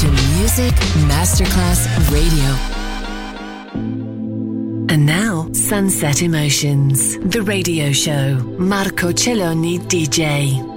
to Music Masterclass Radio. And now, Sunset Emotions, the radio show. Marco Celloni DJ.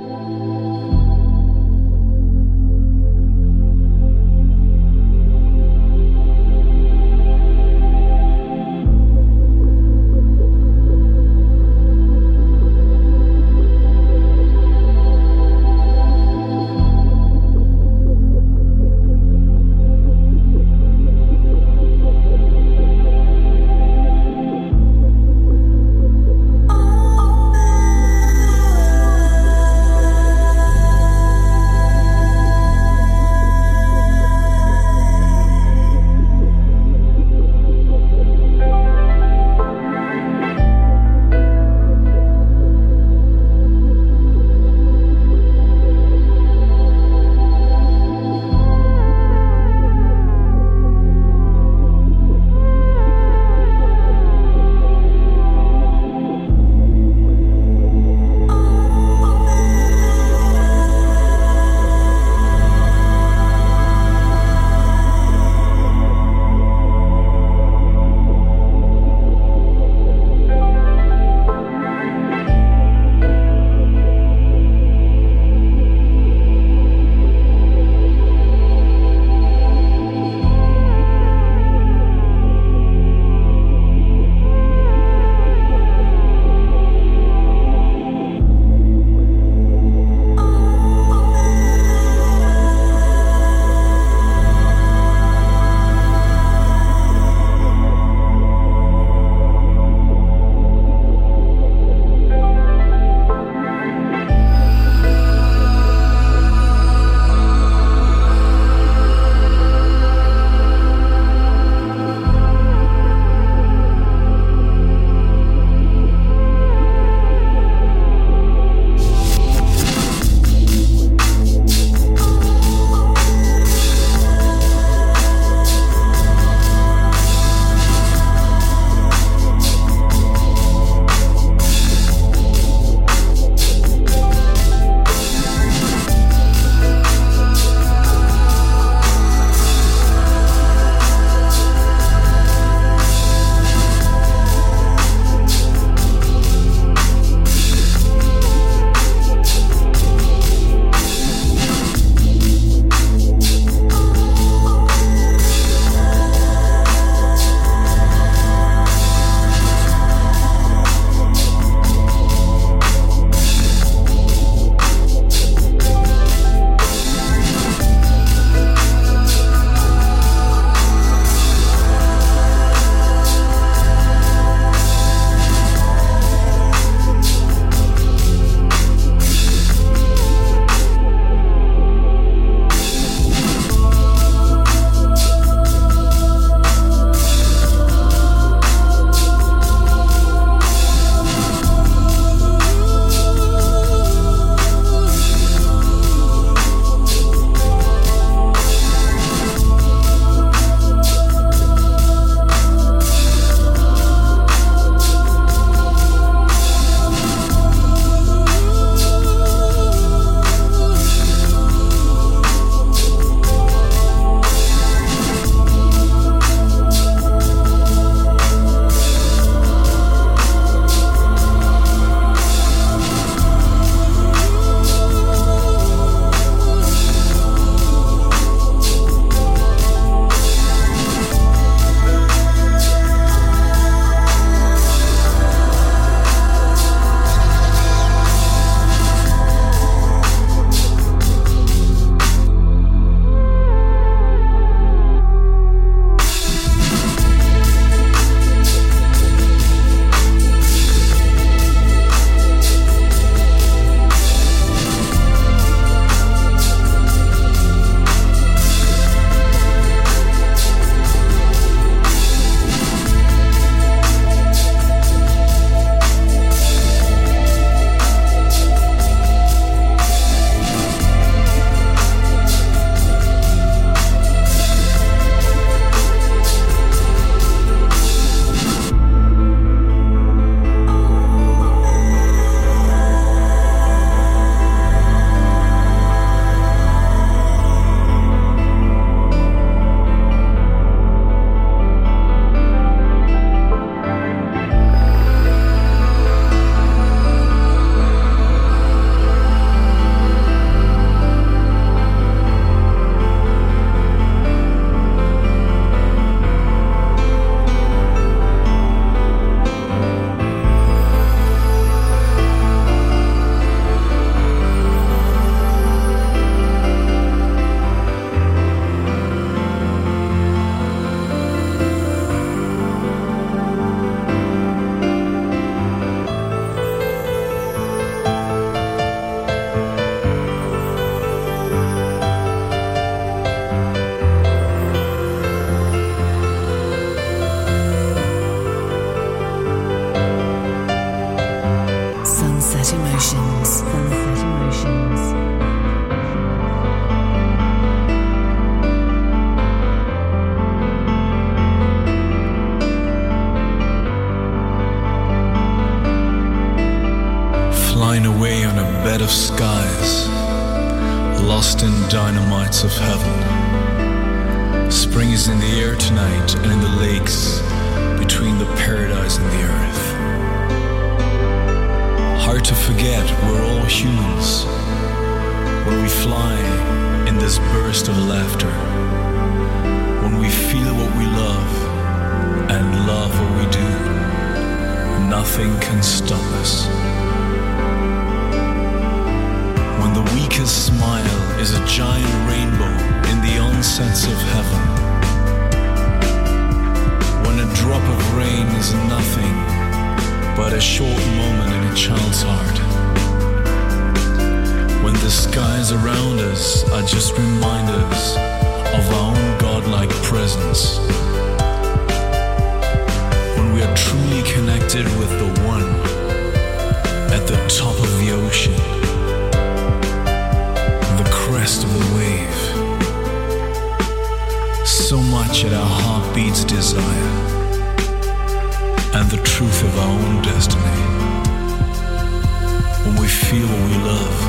Feel what we love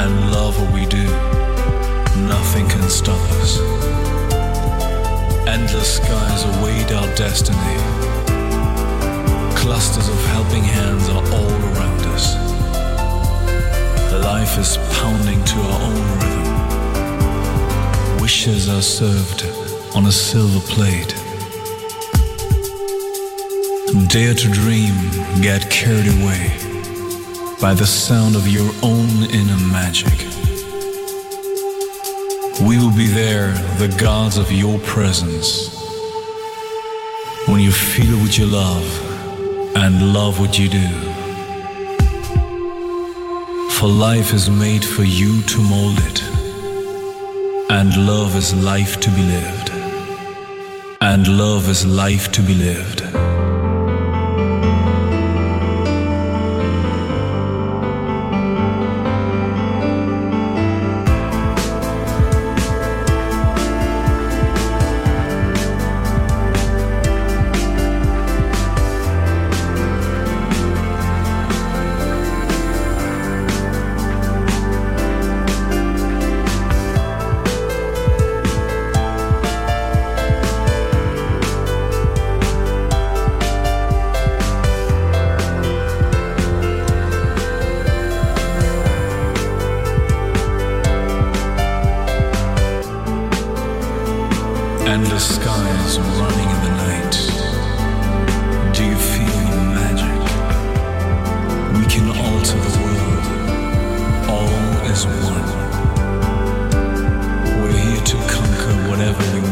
and love what we do, nothing can stop us. Endless skies await our destiny. Clusters of helping hands are all around us. Life is pounding to our own rhythm. Wishes are served on a silver plate. Dare to dream, get carried away by the sound of your own inner magic. We will be there, the gods of your presence. When you feel what you love and love what you do. For life is made for you to mold it. And love is life to be lived. And love is life to be lived. You. knew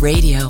Radio.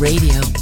Radio.